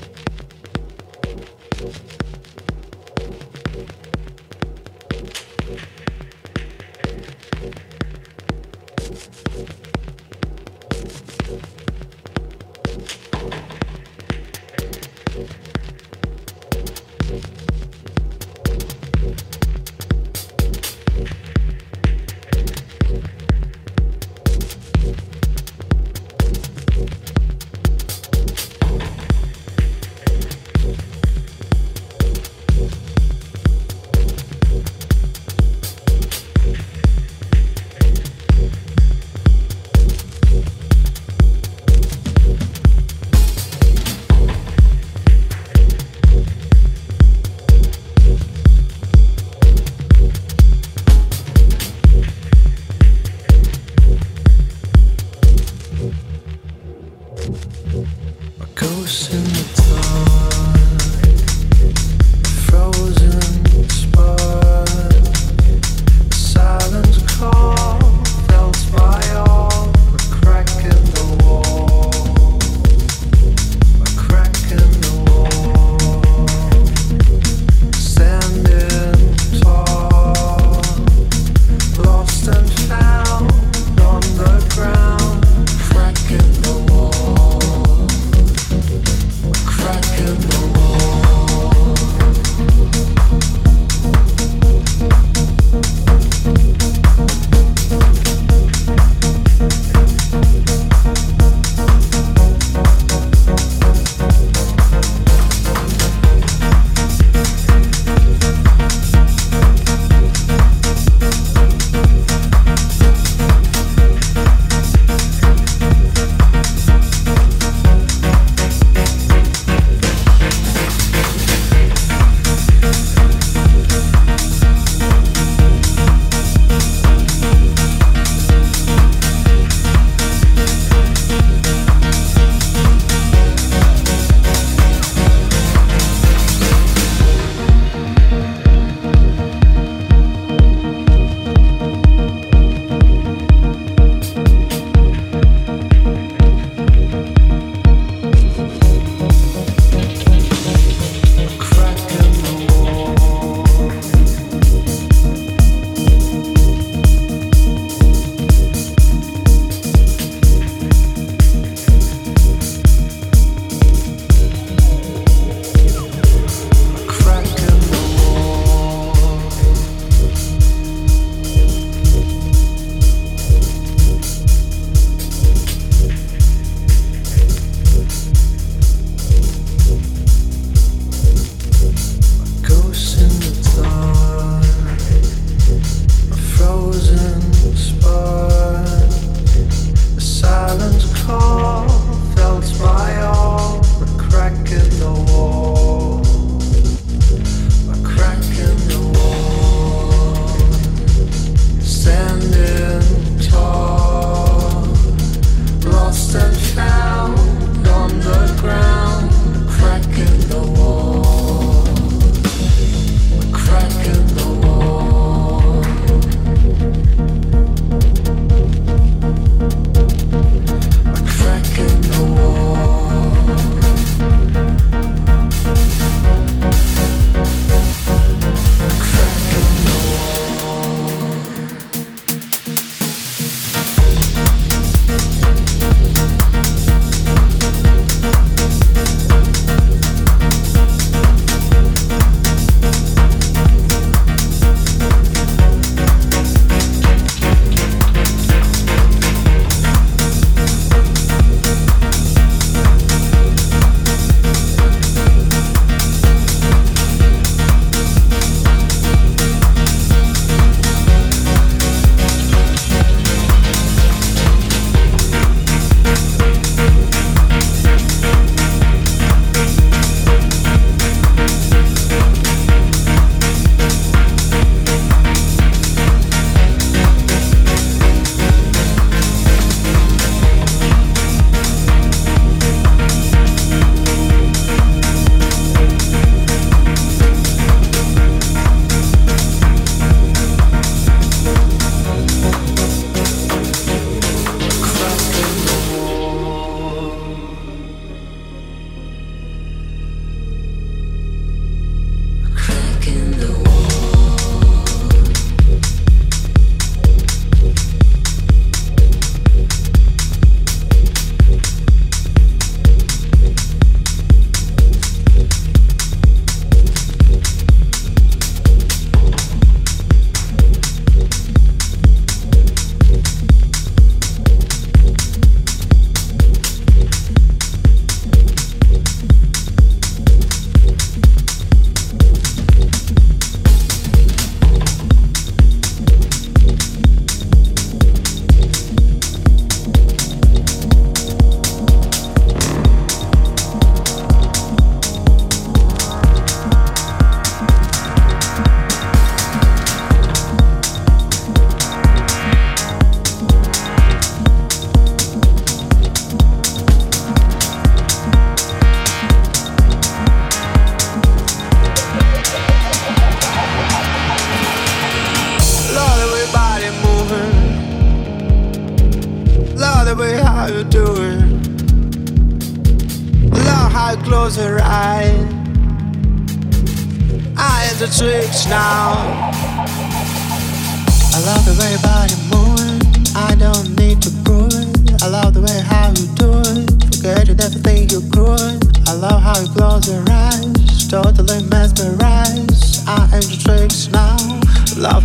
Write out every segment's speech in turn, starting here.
crack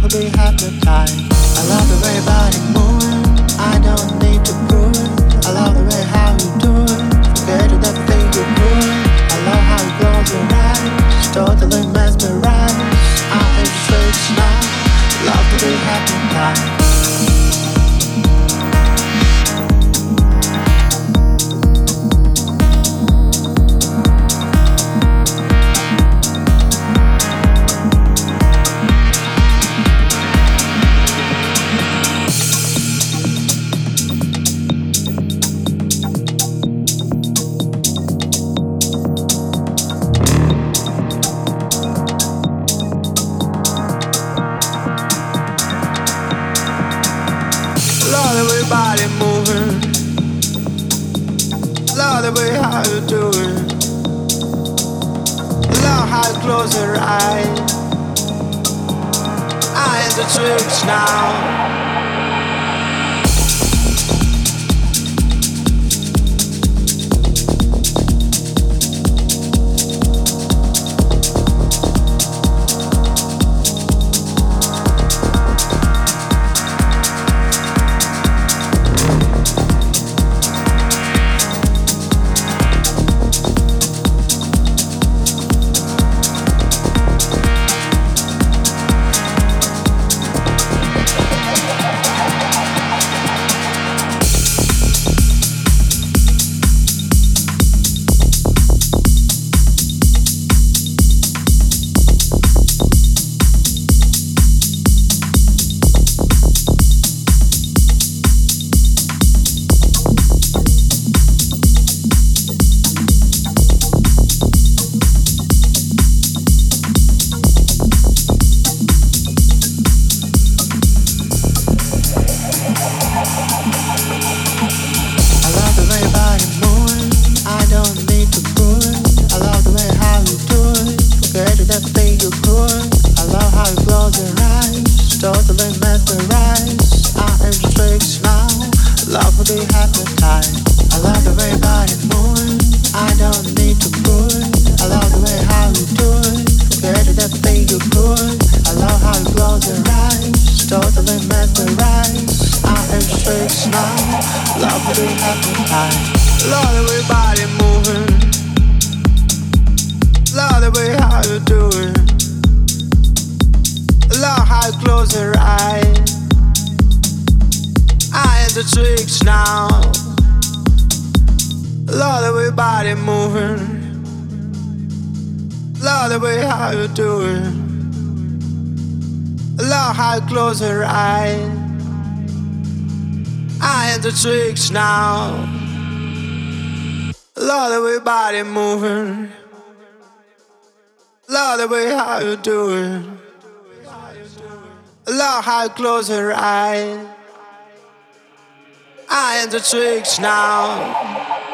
be hypnotized. much now. Love the way body moving. Love the way how you do it. Love how you close your eyes. I am the tricks now.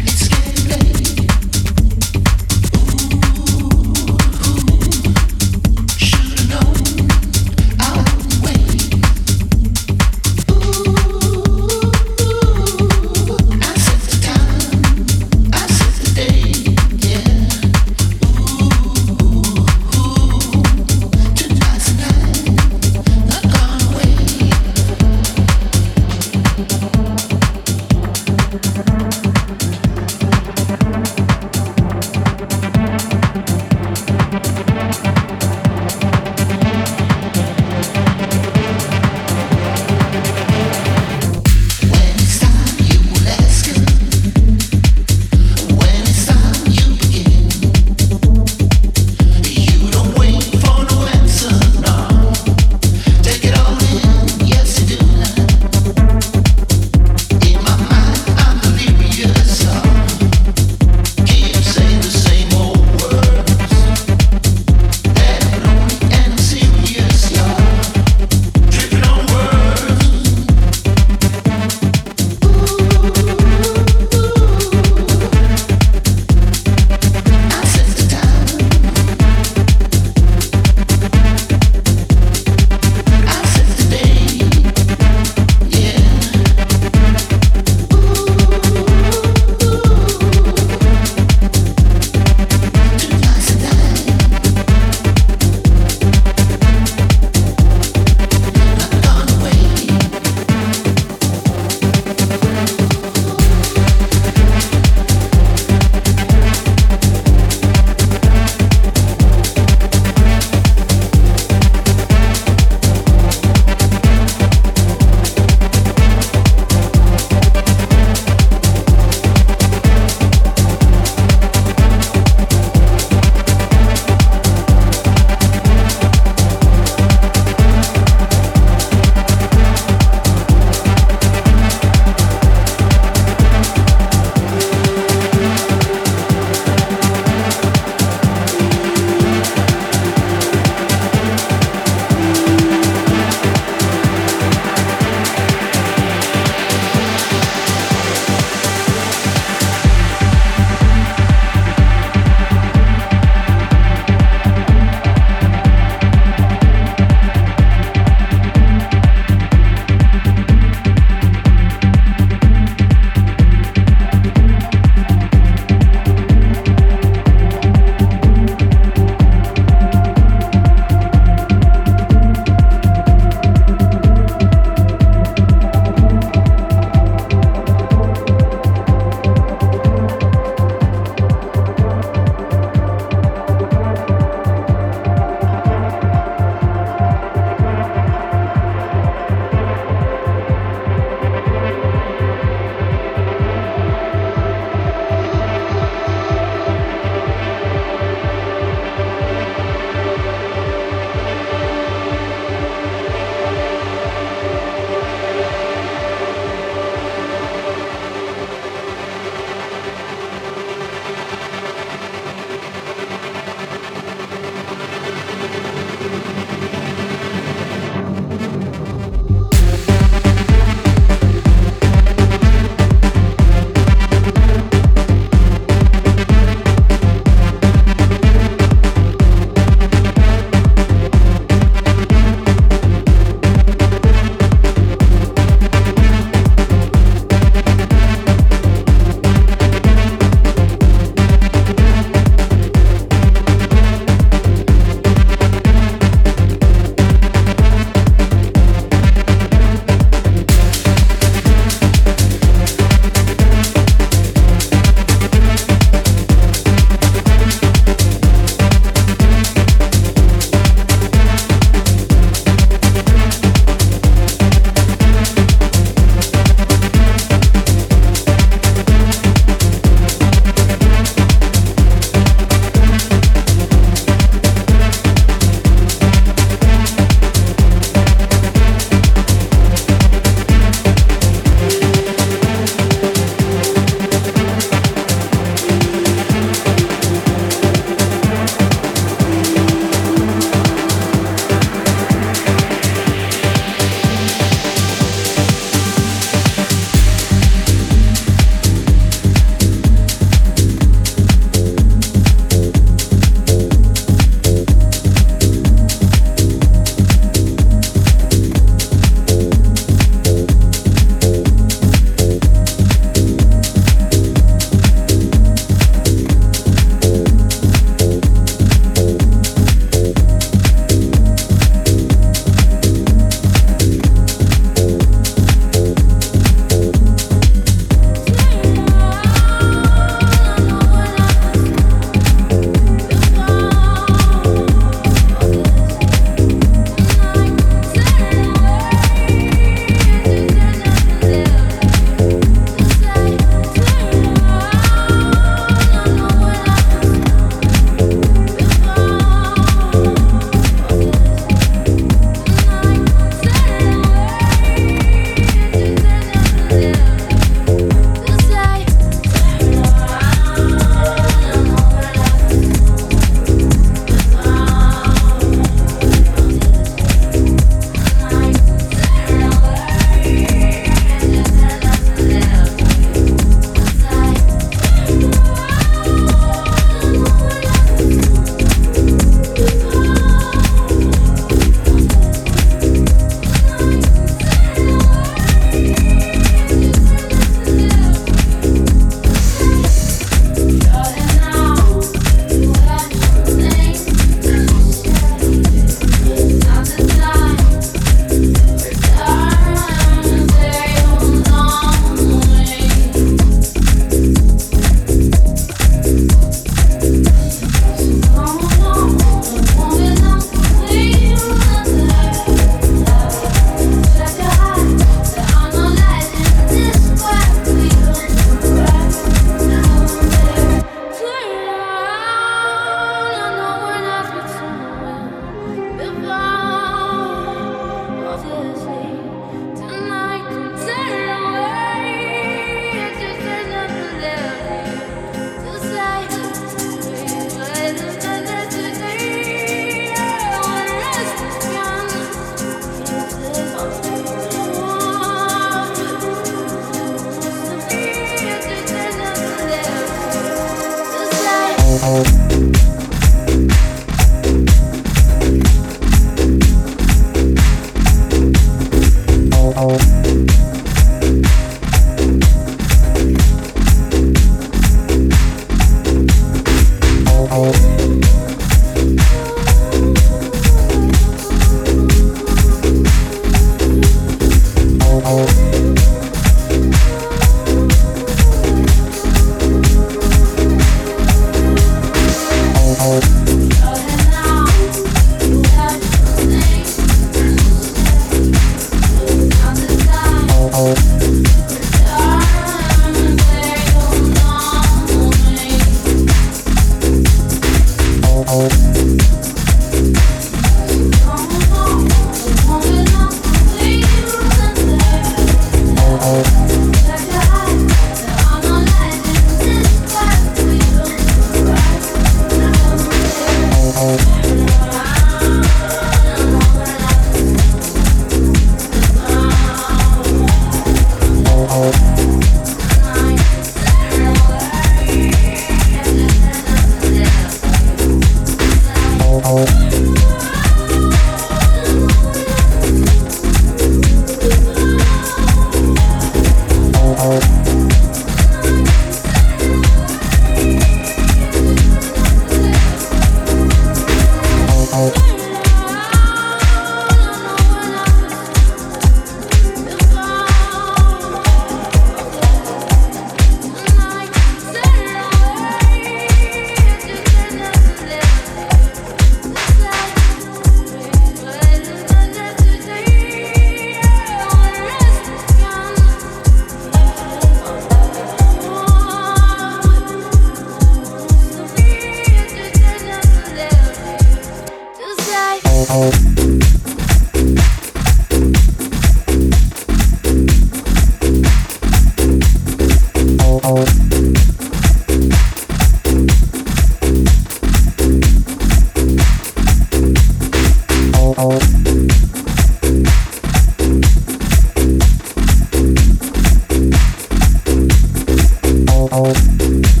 Bye.